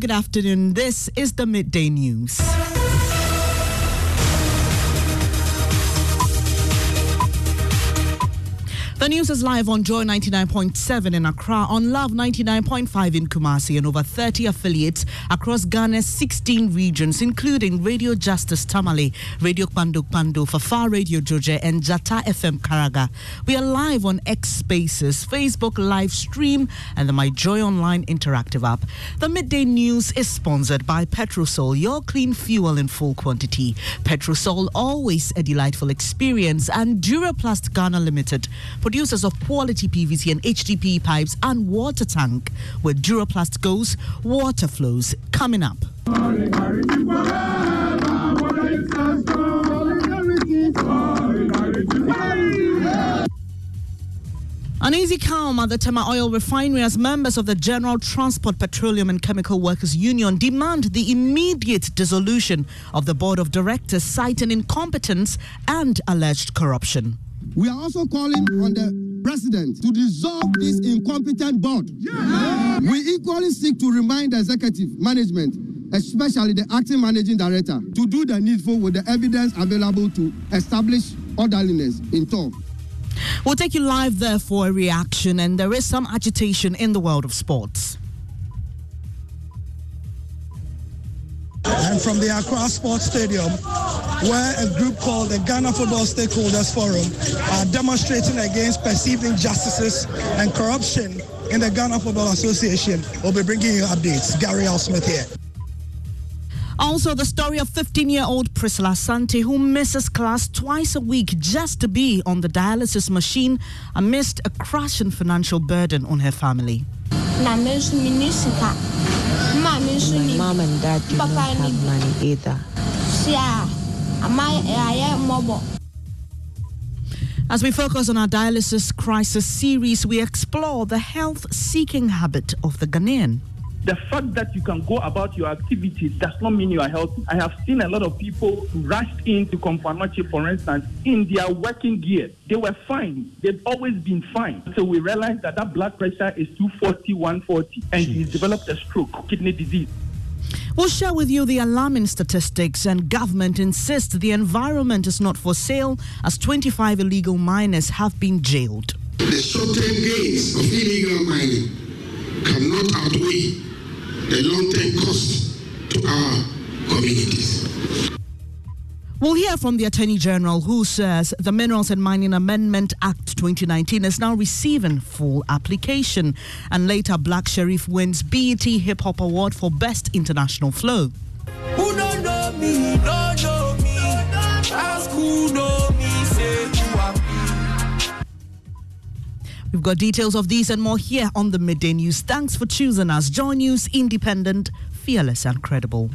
good afternoon. This is the Midday News. The news is live on Joy 99.7 in Accra, on Love 99.5 in Kumasi, and over 30 affiliates across Ghana's 16 regions, including Radio Justice Tamale, Radio Kpando Kpando, Fafa Radio Joje, and Jata FM Karaga. We are live on X Spaces, Facebook live stream, and the My Joy Online interactive app. The midday news is sponsored by Petrosol, your clean fuel in full quantity. Petrosol, always a delightful experience, and Duraplast Ghana Limited producers of quality PVC and HDPE pipes and water tank. Where Duraplast goes, water flows. Coming up. An easy calm at the Tema Oil Refinery as members of the General Transport Petroleum and Chemical Workers Union demand the immediate dissolution of the board of directors, citing incompetence and alleged corruption. We are also calling on the president to dissolve this incompetent board. Yeah. We equally seek to remind the executive management, especially the acting managing director, to do the needful with the evidence available to establish orderliness in TOR. We'll take you live there for a reaction, and there is some agitation in the world of sports. And from the Accra Sports Stadium, where a group called the Ghana Football Stakeholders Forum are demonstrating against perceived injustices and corruption in the Ghana Football Association. We'll be bringing you updates. Gary Al Smith here. Also, the story of 15 year old Priscilla Sante, who misses class twice a week just to be on the dialysis machine amidst a crushing financial burden on her family. My mom and dad do not have money either. As we focus on our dialysis crisis series, we explore the health seeking habit of the Ghanaian. The fact that you can go about your activities does not mean you are healthy. I have seen a lot of people rushed into Komfo for instance, in their working gear. They were fine. They've always been fine. So we realized that that blood pressure is 240, 140, and Jeez. he's developed a stroke, kidney disease. We'll share with you the alarming statistics, and government insists the environment is not for sale as 25 illegal miners have been jailed. The short-term gains of illegal mining cannot outweigh long-term cost to our communities. We'll hear from the Attorney General who says the Minerals and Mining Amendment Act 2019 is now receiving full application. And later, Black Sherif wins BET Hip Hop Award for Best International Flow. We've got details of these and more here on the Midday News. Thanks for choosing us. Joy News, independent, fearless, and credible.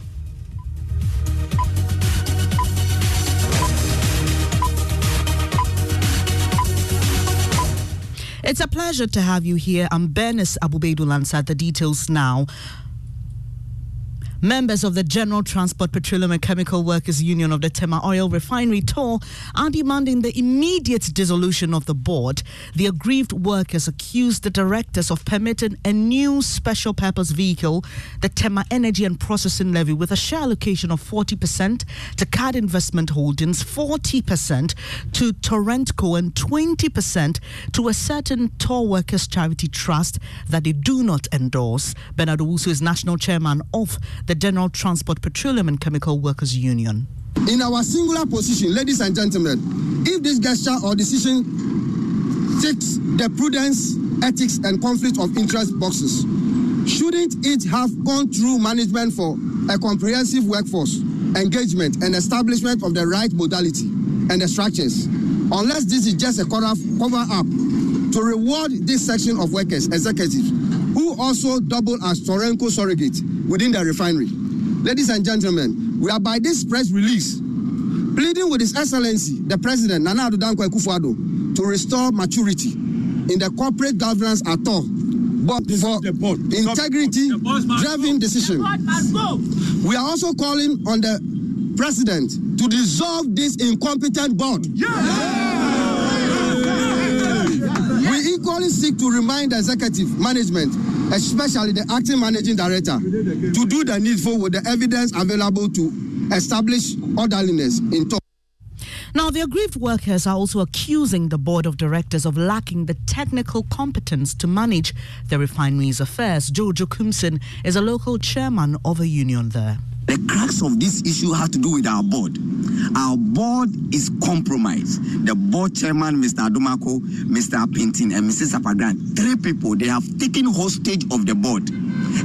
It's a pleasure to have you here. I'm Bernice Abu-Baidoo Ansah. The details now. Members of the General Transport Petroleum and Chemical Workers Union of the Tema Oil Refinery TOR are demanding the immediate dissolution of the board. The aggrieved workers accuse the directors of permitting a new special purpose vehicle, the Tema Energy and Processing Levy, with a share allocation of 40% to CAD Investment Holdings, 40% to Torrentco, and 20% to a certain TOR Workers Charity Trust that they do not endorse. Bernard Owusu is national chairman of the the General Transport Petroleum and Chemical Workers Union. In our singular position, ladies and gentlemen, if this gesture or decision ticks the prudence, ethics, and conflict of interest boxes, shouldn't it have gone through management for a comprehensive workforce engagement and establishment of the right modality and the structures? Unless this is just a cover, up to reward this section of workers, executives, who also double as Torrentco surrogate within the refinery. Ladies and gentlemen, we are by this press release pleading with His Excellency, the President, Nana Addo Dankwa Akufo-Addo, to restore maturity in the corporate governance at all, but this for integrity driving decision. We are also calling on the President to dissolve this incompetent board. Yeah. Yeah. We equally seek to remind the executive management, especially the acting managing director, to do the needful with the evidence available to establish orderliness in TOR. Now, the aggrieved workers are also accusing the board of directors of lacking the technical competence to manage the refinery's affairs. Jojo Kumsin is a local chairman of a union there. The crux of this issue has to do with our board. Our board is compromised. The board chairman, Mr. Adomako, Mr. Pintin, and Mrs. Apagran, three people, they have taken hostage of the board.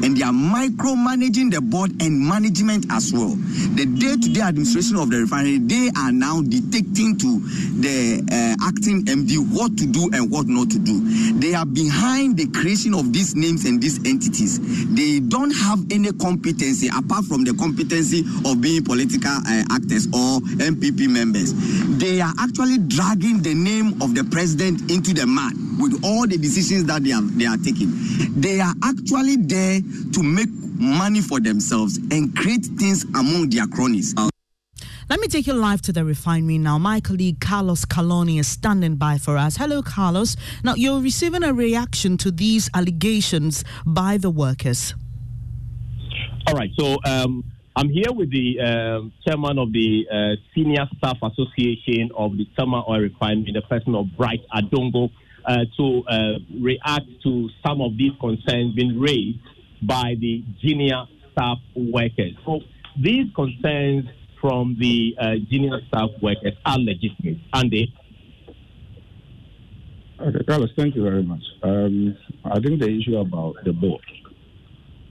And they are micromanaging the board and management as well. The day-to-day administration of the refinery, they are now dictating to the uh, acting MD what to do and what not to do. They are behind the creation of these names and these entities. They don't have any competency apart from the competency of being political uh, actors or NPP members. They are actually dragging the name of the president into the mud with all the decisions that they are, they are taking. They are actually there to make money for themselves and create things among their cronies. Let me take you live to the refinery now. My colleague Carlos Calony is standing by for us. Hello, Carlos. Now, you're receiving a reaction to these allegations by the workers. All right. So um, I'm here with the uh, chairman of the uh, Senior Staff Association of the Tema Oil Refinery, the person of Bright Adongo, uh, to uh, react to some of these concerns being raised by the junior staff workers. So these concerns from the uh, junior staff workers are legitimate, Andy. Okay, Carlos, thank you very much. Um, I think the issue about the board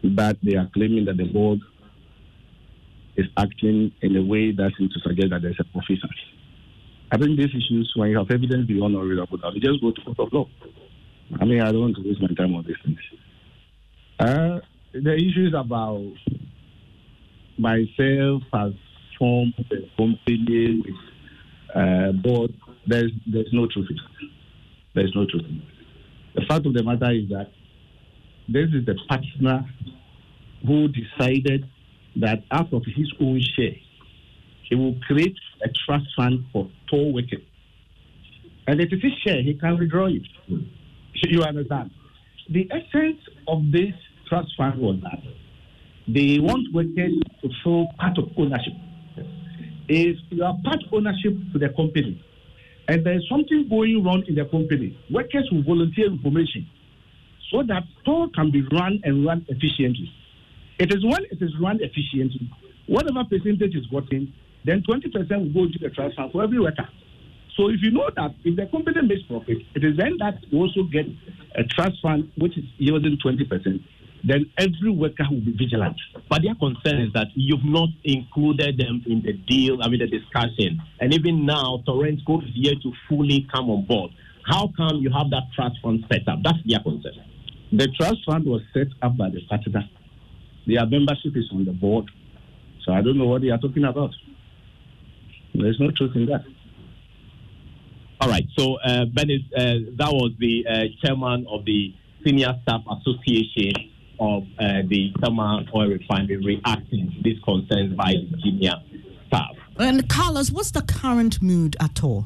that they are claiming that the board is acting in a way that seems to suggest that there's a proficiency. I think these issues, when you have evidence beyond a reasonable doubt, you just go to court of law. I mean, I don't want to waste my time on these things. Uh, the issue is about myself as formed the company with uh, board. There's there's no truth. There's no truth. The fact of the matter is that this is the partner who decided that out of his own share, he will create a trust fund for TOR workers. And if it is share, he can withdraw it. You understand? The essence of this trust fund was that they want workers to show part of ownership. If you are part ownership to the company and there is something going wrong in the company, workers will volunteer information so that store can be run and run efficiently. It is when it is run efficiently, whatever percentage is gotten, then 20% will go to the trust fund for every worker. So if you know that if the company makes profit, it is then that you also get a trust fund which is yielding 20%. Then every worker will be vigilant. But their concern is that you've not included them in the deal, I mean, the discussion. And even now, Torrens is here to fully come on board. How come you have that trust fund set up? That's their concern. The trust fund was set up by the partner. Their membership is on the board. So I don't know what they are talking about. There's no truth in that. All right. So, uh, Bennett, uh, that was the uh, chairman of the Senior Staff Association of uh, the Tema Oil Refinery reacting to these concerns by the senior staff. And Carlos, what's the current mood at all?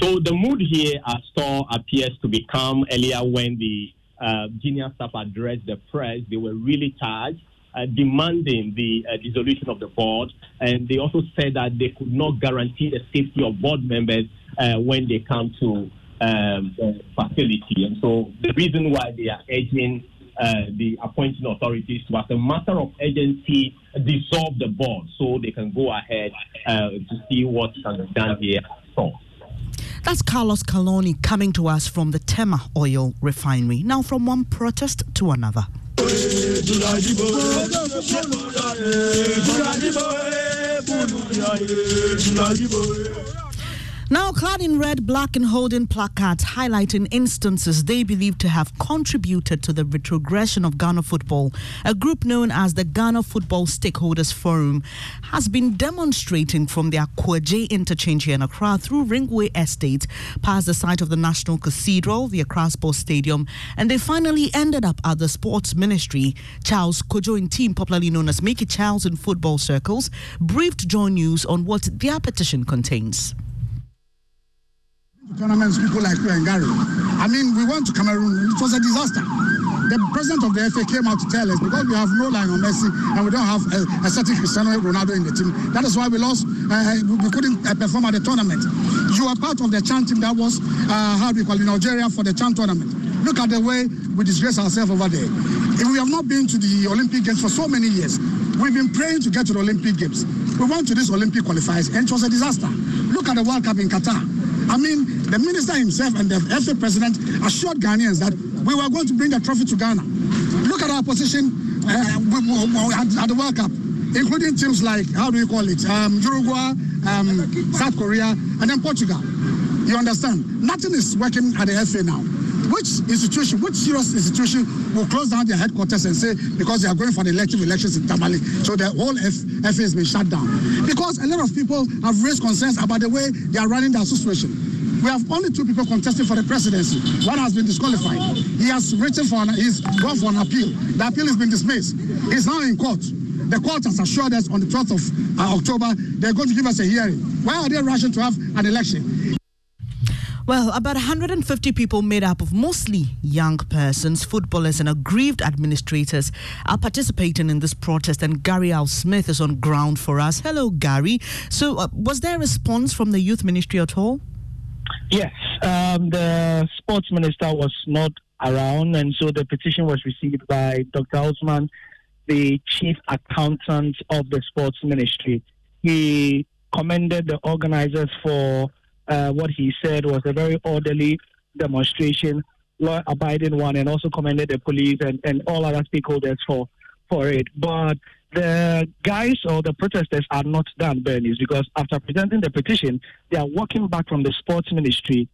So the mood here at Store appears to be calm. Earlier, when the uh, junior staff addressed the press, they were really charged. Uh, demanding the uh, dissolution of the board, and they also said that they could not guarantee the safety of board members uh, when they come to um, the facility. And so the reason why they are urging uh, the appointing authorities to, as a matter of urgency, dissolve the board so they can go ahead uh, to see what can be done here. So, That's Carlos Calony coming to us from the Tema Oil Refinery. Now, from one protest to another búra dìbò ṣé búra yẹ búra dìbò búra yẹ búra dìbò. Now, clad in red, black, and holding placards highlighting instances they believe to have contributed to the retrogression of Ghana football, a group known as the Ghana Football Stakeholders Forum has been demonstrating from their Kwaje interchange here in Accra through Ringway Estate, past the site of the National Cathedral, the Accra Sports Stadium, and they finally ended up at the Sports Ministry. Charles Kojo and team, popularly known as Mickey Charles in football circles, briefed Joy News on what their petition contains. Tournaments, people like you and Gary. I mean, we went to Cameroon, it was a disaster. The president of the FA came out to tell us because we have no Lionel Messi and we don't have a, a certain Cristiano Ronaldo in the team. That is why we lost, uh, we couldn't uh, perform at the tournament. You were part of the CHAN team that was, uh, how do you call it, in Algeria for the CHAN tournament. Look at the way we disgrace ourselves over there. If we have not been to the Olympic Games for so many years, we've been praying to get to the Olympic Games. We went to these Olympic qualifiers and it was a disaster. Look at the World Cup in Qatar. I mean, the minister himself and the FA president assured Ghanaians that we were going to bring the trophy to Ghana. Look at our position uh, at, the World Cup, including teams like, how do you call it, um, Uruguay, um, South Korea, and then Portugal. You understand? Nothing is working at the FA now. Which institution, which serious institution will close down their headquarters and say because they are going for the elective elections in Tamale, so the whole F, FA has been shut down? Because a lot of people have raised concerns about the way they are running the association. We have only two people contesting for the presidency. One has been disqualified. He has written for an, he's gone for an appeal. The appeal has been dismissed. He's now in court. The court has assured us on the 12th of uh, October they're going to give us a hearing. Why are they rushing to have an election? Well, about 150 people made up of mostly young persons, footballers, and aggrieved administrators are participating in this protest. And Gary Al Smith is on ground for us. Hello, Gary. So, uh, was there a response from the youth ministry at all? Yes, um, the sports minister was not around, and so the petition was received by Dr. Osman, the chief accountant of the sports ministry. He commended the organizers for uh, what he said was a very orderly demonstration, law abiding one, and also commended the police and, and all other stakeholders for, for it. But the guys or the protesters are not done, Bernice, because after presenting the petition, they are walking back from the sports ministry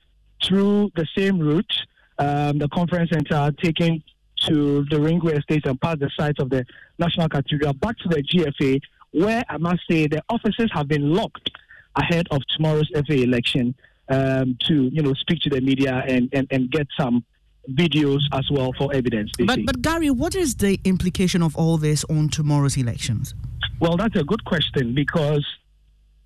through the same route, um, the conference center, taking to the Ringway Estate and past the site of the National Cathedral back to the GFA, where I must say the offices have been locked ahead of tomorrow's FA election um, to you know speak to the media and, and, and get some videos as well for evidence. But but Gary, what is the implication of all this on tomorrow's elections? Well, that's a good question because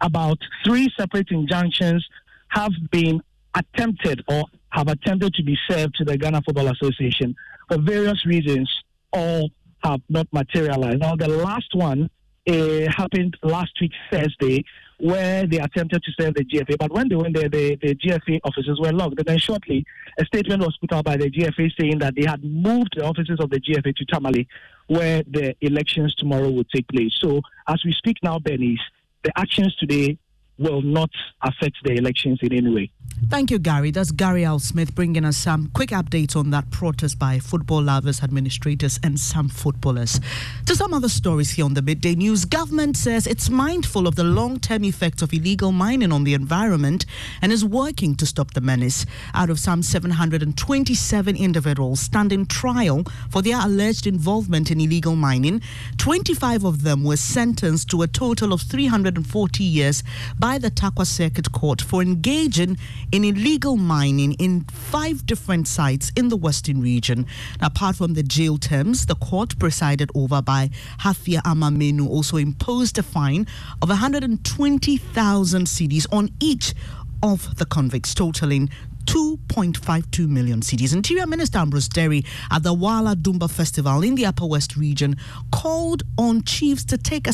about three separate injunctions have been attempted or have attempted to be served to the Ghana Football Association for various reasons. All have not materialized. Now, the last one uh, happened last week Thursday where they attempted to serve the GFA. But when they went there, the, the GFA offices were locked. And then shortly, a statement was put out by the GFA saying that they had moved the offices of the GFA to Tamale, where the elections tomorrow will take place. So as we speak now, Bernice, the actions today will not affect the elections in any way. Thank you, Gary. That's Gary Al Smith bringing us some quick updates on that protest by football lovers, administrators, and some footballers. To some other stories here on the Midday News, government says it's mindful of the long-term effects of illegal mining on the environment and is working to stop the menace. Out of some 727 individuals standing trial for their alleged involvement in illegal mining, 25 of them were sentenced to a total of 340 years by the Tarkwa Circuit Court for engaging in illegal mining in five different sites in the Western region. Now, apart from the jail terms, the court presided over by Hafia Amamenu also imposed a fine of 120,000 cedis on each of the convicts, totaling 2.52 million cedis. Interior Minister Ambrose Dery at the Wala Damba Festival in the Upper West region called on chiefs to take a,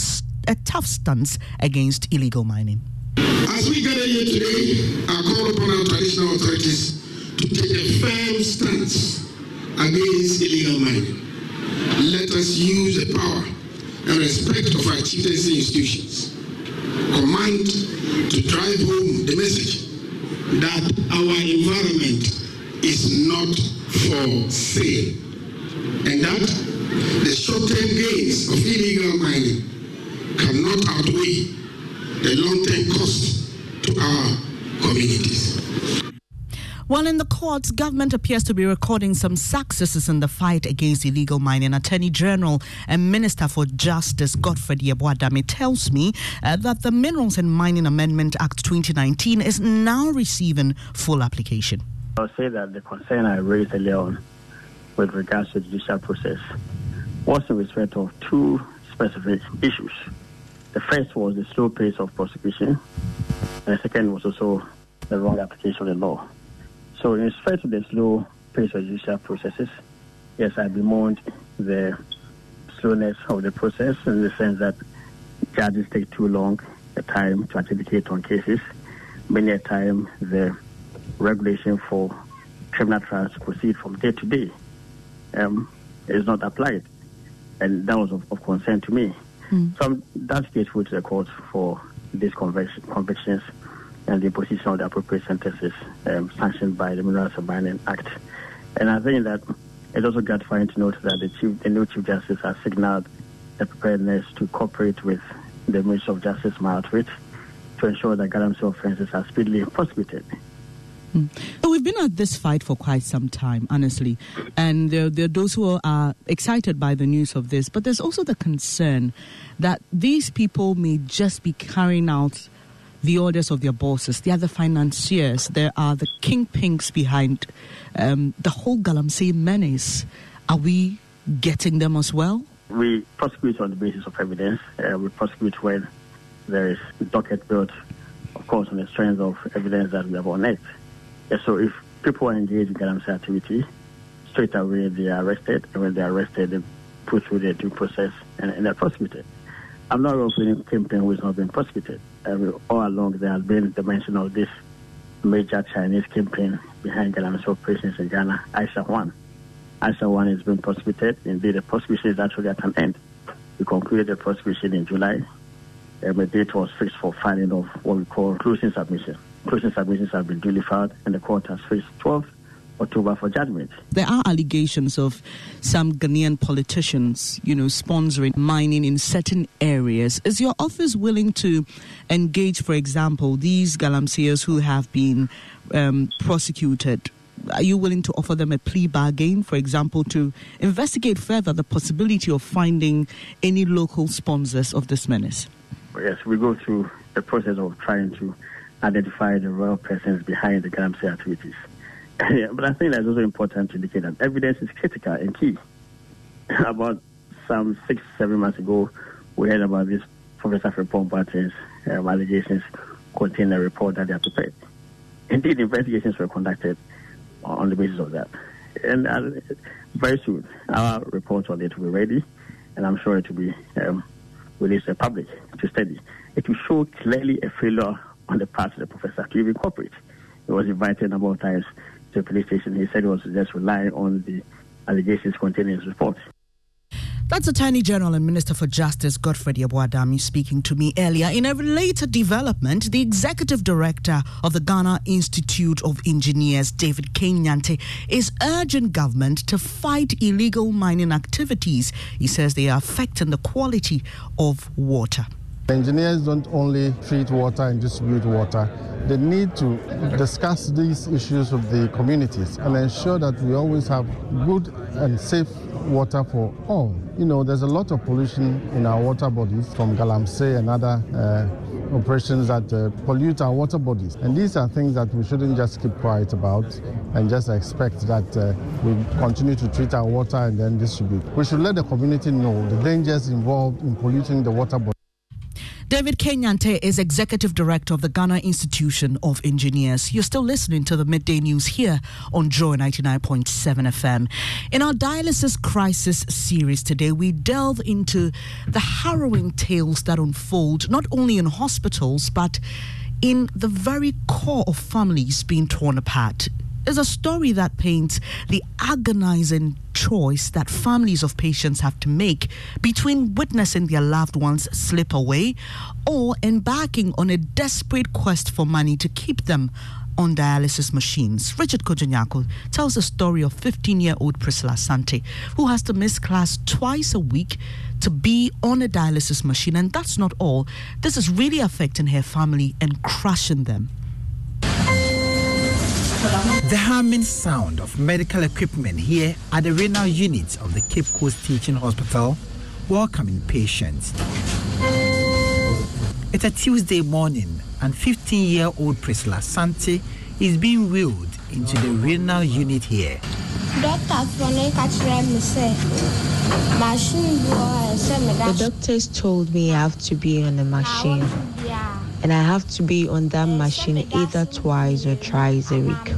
a tough stance against illegal mining. As we gather here today, I call upon our traditional authorities to take a firm stance against illegal mining. Let us use the power and respect of our chieftaincy institutions. Command to drive home the message that our environment is not for sale and that the short-term gains of illegal mining cannot outweigh the long-term cost to our communities. While in the courts, government appears to be recording some successes in the fight against illegal mining. Attorney General and Minister for Justice Godfred Yeboah-Dame tells me uh, that the Minerals and Mining Amendment Act 2019 is now receiving full application. I'll say that the concern I raised earlier on with regards to the judicial process was in respect of two specific issues. The first was the slow pace of prosecution, and the second was also the wrong application of the law. So, in respect to the slow pace of judicial processes, yes, I bemoaned the slowness of the process in the sense that judges take too long a time to adjudicate on cases. Many a time, the regulation for criminal trials proceed from day to day um, is not applied. And that was of, of concern to me. Mm. So I'm, that's grateful to the court for these convictions and the imposition of the appropriate sentences um, sanctioned by the Minerals Mining Act. And I think that it's also gratifying to note that the, chief, the new Chief Justice has signaled the preparedness to cooperate with the Ministry of Justice, Margaret, to ensure that galamsey offences are speedily prosecuted. Mm. we've been at this fight for quite some time, honestly, and there, there, are those who are excited by the news of this, but there's also the concern that these people may just be carrying out the orders of their bosses. They are the financiers. There are the kingpins behind um, the whole Galamsey menace. Are we getting them as well? We prosecute on the basis of evidence. Uh, we prosecute when there is docket built, of course, on the strength of evidence that we have unearthed. So if people are engaged in Galamsey activity, straight away they are arrested, and when they are arrested, they put through the due process and, and they're prosecuted. I'm not aware of any kingpin who has not been prosecuted. Uh, all along, there has been the mention of this major Chinese kingpin behind Galamsey operations in Ghana, Aisha Huang. Aisha Huang has been prosecuted. Indeed, the prosecution is actually at an end. We concluded the prosecution in July. Um, the date was fixed for filing of what we call closing submission. Closing submissions have been duly filed, and the court has fixed 12 October for judgment. There are allegations of some Ghanaian politicians, you know, sponsoring mining in certain areas. Is your office willing to engage, for example, these galamseyers who have been um, prosecuted? Are you willing to offer them a plea bargain, for example, to investigate further the possibility of finding any local sponsors of this menace? Yes, we go through the process of trying to identify the real persons behind the Galamsey activities. but I think that's also important to indicate that evidence is critical and key. about some six, seven months ago, we heard about this Professor Frimpong Boateng's um, allegations contain a report that they have prepared. Indeed, investigations were conducted on the basis of that. And uh, very soon, our report on it will be ready, and I'm sure it will be um, released to the public to study. It will show clearly a failure on the part of the professor to even cooperate. He was invited a number of times to the police station. He said he was just relying on the allegations contained in his report. That's Attorney General and Minister for Justice Godfred Yeboah-Dame speaking to me earlier. In a related development, the Executive Director of the Ghana Institute of Engineers, David Kay-Nyanteh, is urging government to fight illegal mining activities. He says they are affecting the quality of water. Engineers don't only treat water and distribute water. They need to discuss these issues with the communities and ensure that we always have good and safe water for all. You know, there's a lot of pollution in our water bodies from Galamsey and other uh, operations that uh, pollute our water bodies. And these are things that we shouldn't just keep quiet about and just expect that uh, we continue to treat our water and then distribute. We should let the community know the dangers involved in polluting the water body. David Kay-Nyanteh is Executive Director of the Ghana Institution of Engineers. You're still listening to the midday news here on Joy 99.7 FM. In our dialysis crisis series today, we delve into the harrowing tales that unfold not only in hospitals but in the very core of families being torn apart is a story that paints the agonizing choice that families of patients have to make between witnessing their loved ones slip away or embarking on a desperate quest for money to keep them on dialysis machines. Richard Kojo-Nyarko tells the story of 15 year old Priscilla Sante, who has to miss class twice a week to be on a dialysis machine. And that's not all. This is really affecting her family and crushing them. The humming sound of medical equipment here at the renal unit of the Cape Coast Teaching Hospital welcoming patients. It's a Tuesday morning, and 15 year old Priscilla Sante is being wheeled into the renal unit here. The doctors told me I have to be on the machine and I have to be on that machine either twice or thrice a week.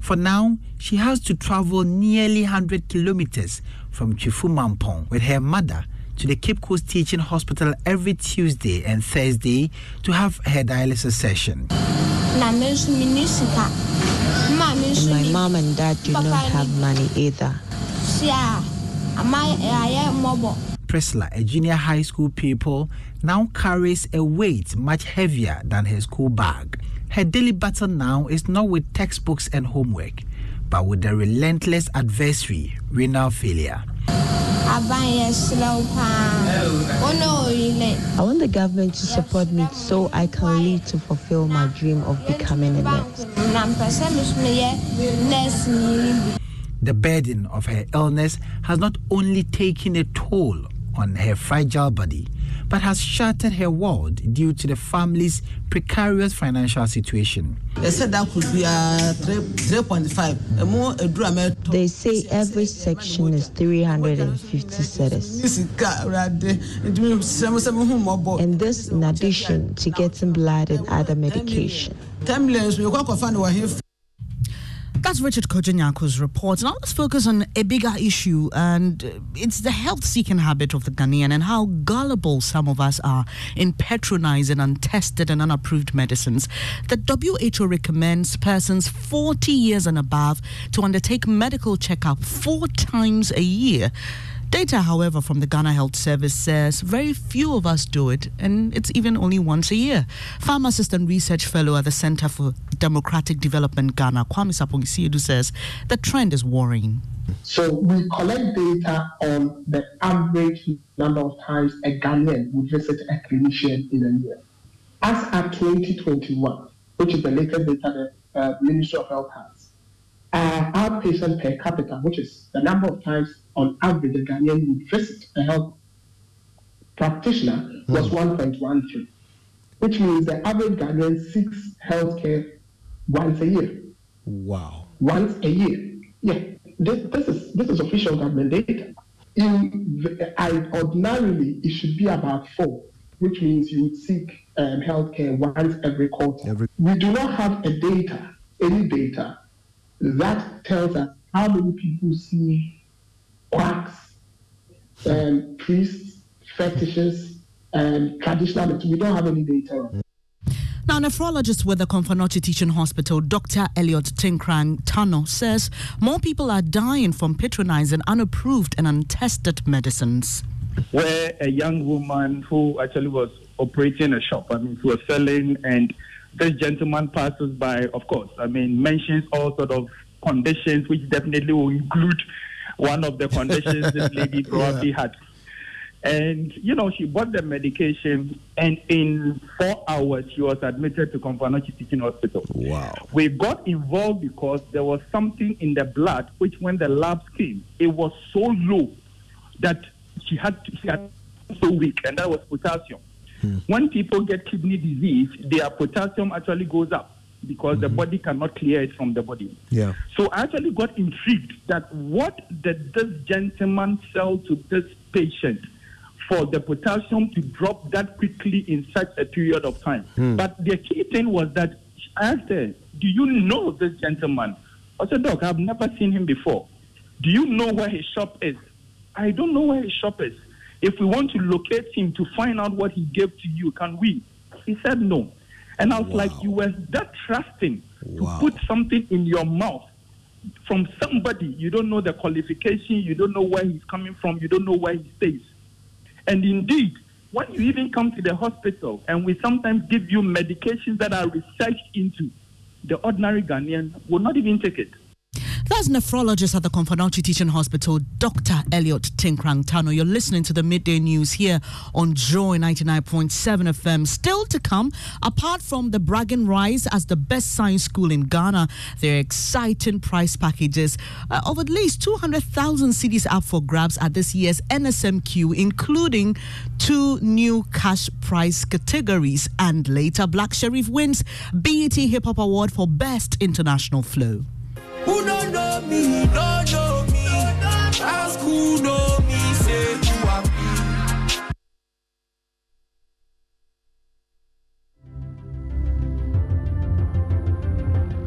For now, she has to travel nearly 100 kilometers from Chifumampong with her mother to the Cape Coast Teaching Hospital every Tuesday and Thursday to have her dialysis session. My mom and dad do not have money either. Priscilla, a junior high school pupil, now carries a weight much heavier than her school bag. Her daily battle now is not with textbooks and homework, but with the relentless adversary, renal failure. I want the government to support me so I can live to fulfill my dream of becoming a nurse. The burden of her illness has not only taken a toll on her fragile body, but has shattered her world due to the family's precarious financial situation. They said that could be uh, 3.5. They say every section is 350. And this in addition to getting blood and other medication. That's Richard Kojo-Nyarko's report. Now let's focus on a bigger issue, and uh, it's the health seeking habit of the Ghanaian and how gullible some of us are in patronizing untested and unapproved medicines. The WHO recommends persons 40 years and above to undertake medical checkup four times a year. Data, however, from the Ghana Health Service says very few of us do it, and it's even only once a year. Pharmacist and research fellow at the Center for Democratic Development Ghana, Kwame Sapong Siedu, says the trend is worrying. So we collect data on the average number of times a Ghanaian would visit a clinician in a year. As at 2021, which is the latest data the uh, Ministry of Health has, uh, outpatient per capita, which is the number of times on average a Ghanaian would visit a health practitioner, was mm. 1.13, which means the average Ghanaian seeks healthcare once a year. Wow. Once a year. Yeah. This, this is this is official government data. In, I, ordinarily, it should be about four, which means you would seek um, healthcare once every quarter. Every- we do not have a data, any data that tells us how many people see quacks, and priests, fetishes, and traditionalists. We don't have any data on. Now, nephrologist with the Komfo Anokye Teaching Hospital, Dr. Elliot Koranteng Tannor, says more people are dying from patronizing unapproved and untested medicines. Where a young woman who actually was operating a shop, I mean, who was selling and this gentleman passes by, of course, I mean, mentions all sort of conditions, which definitely will include one of the conditions this lady probably yeah. had. And, you know, she bought the medication, and in four hours, she was admitted to Komfo Anokye Teaching Hospital. Wow. We got involved because there was something in the blood, which when the labs came, it was so low that she had, to, she had so weak, and that was potassium. Mm. When people get kidney disease, their potassium actually goes up because mm-hmm. the hmm. body cannot clear it from the body. Yeah. So I actually got intrigued that what did this gentleman sell to this patient for the potassium to drop that quickly in such a period of time? Mm. But the key thing was that I asked her, Do you know this gentleman? I said, Doc, I've never seen him before. Do you know where his shop is? I don't know where his shop is. If we want to locate him to find out what he gave to you, can we? He said no. And I was wow. like, you were that trusting wow. to put something in your mouth from somebody. You don't know the qualification, you don't know where he's coming from, you don't know where he stays. And indeed, when you even come to the hospital and we sometimes give you medications that are researched into, the ordinary Ghanaian will not even take it. That's nephrologist at the Komfo Anokye Teaching Hospital, Dr. Elliot Koranteng Tannor. You're listening to the midday news here on Joy 99.7 FM. Still to come, apart from the bragging rise as the best science school in Ghana, there are exciting prize packages uh, of at least 200,000 cedis up for grabs at this year's NSMQ, including two new cash prize categories. And later, Black Sherif wins BET Hip Hop Award for Best International Flow. Who don't know me, don't know me. Ask who knows.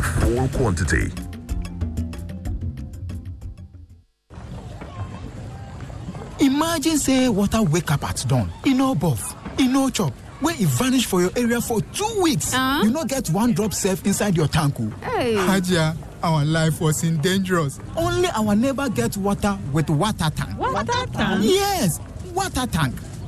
in full quantity. Imagine say water wake up at dawn, e no buff, e no chop, wey e vanish for your area for two weeks. Uh? You no get one drop safe inside your tank o. Hey. Hajia, our life was in dangerous. Only our neighbor get water with water tank. Water tank? Yes, water tank.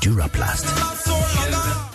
Duraplast.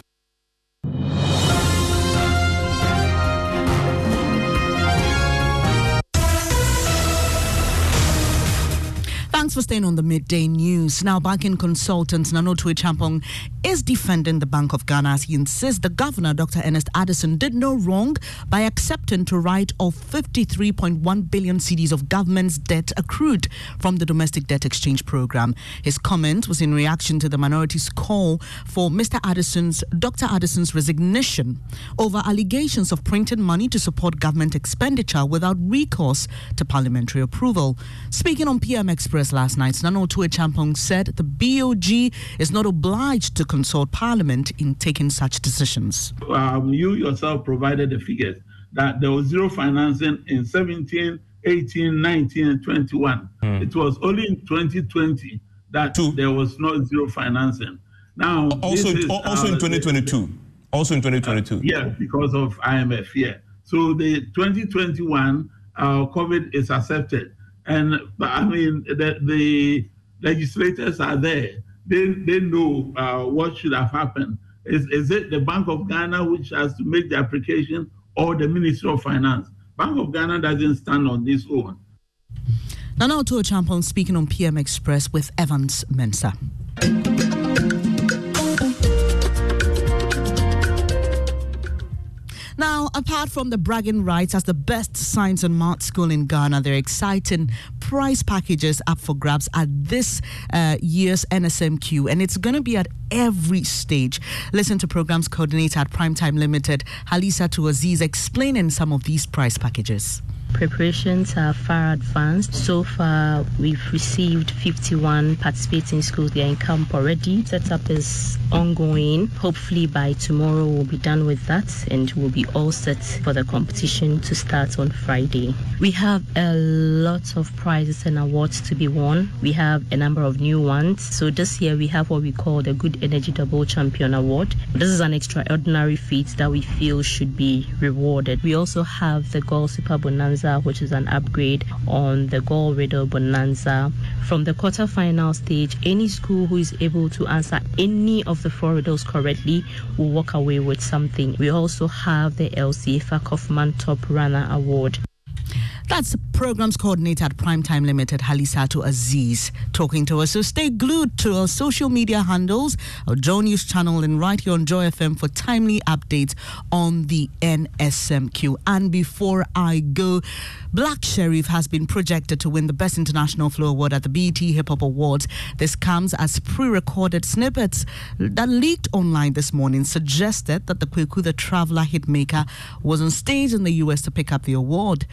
Thanks for staying on the midday news. Now, banking consultant Nana Otuo Champong is defending the Bank of Ghana as he insists the governor, Dr. Ernest Addison, did no wrong by accepting to write off 53.1 billion cedis of government's debt accrued from the domestic debt exchange program. His comment was in reaction to the minority's call for Mr. Addison's, Dr. Addison's resignation over allegations of printing money to support government expenditure without recourse to parliamentary approval. Speaking on PM Express last night, Nana Otuo Champong said the BOG is not obliged to consult Parliament in taking such decisions. Um, you yourself provided the figures that there was zero financing in 17, 18, 19, and 21. Mm. It was only in 2020 that Two. there was no zero financing. Now, also, is, also uh, in 2022. Also in 2022. Uh, yeah, because of IMF. Yeah. So the 2021 uh, COVID is accepted. And I mean, the, the legislators are there. They, they know uh, what should have happened. Is, is it the Bank of Ghana which has to make the application or the Ministry of Finance? Bank of Ghana doesn't stand on this own. Nana Otuo Champong speaking on PM Express with Evans Mensah. Apart from the bragging rights as the best science and math school in Ghana, there are exciting prize packages up for grabs at this uh, year's NSMQ, and it's going to be at every stage. Listen to programs coordinator at Primetime Limited, Halisa Tuaziz, explaining some of these prize packages. Preparations are far advanced. So far, we've received 51 participating schools. They are in camp already. Setup is ongoing. Hopefully, by tomorrow, we'll be done with that and we'll be all set for the competition to start on Friday. We have a lot of prizes and awards to be won. We have a number of new ones. So, this year, we have what we call the Good Energy Double Champion Award. This is an extraordinary feat that we feel should be rewarded. We also have the Gold Super Bonanza Bonanza, which is an upgrade on the Gold Riddle Bonanza. From the quarterfinal stage, any school who is able to answer any of the four riddles correctly will walk away with something. We also have the LCA Kaufman Top Runner Award. That's the programs coordinator at Primetime Limited, Halisato Aziz, talking to us. So stay glued to our social media handles, our Joy News channel, and right here on Joy FM for timely updates on the NSMQ. And before I go, Black Sherif has been projected to win the Best International Flow Award at the BET Hip Hop Awards. This comes as pre recorded snippets that leaked online this morning suggested that the Kweku the Traveler hitmaker was on stage in the US to pick up the award.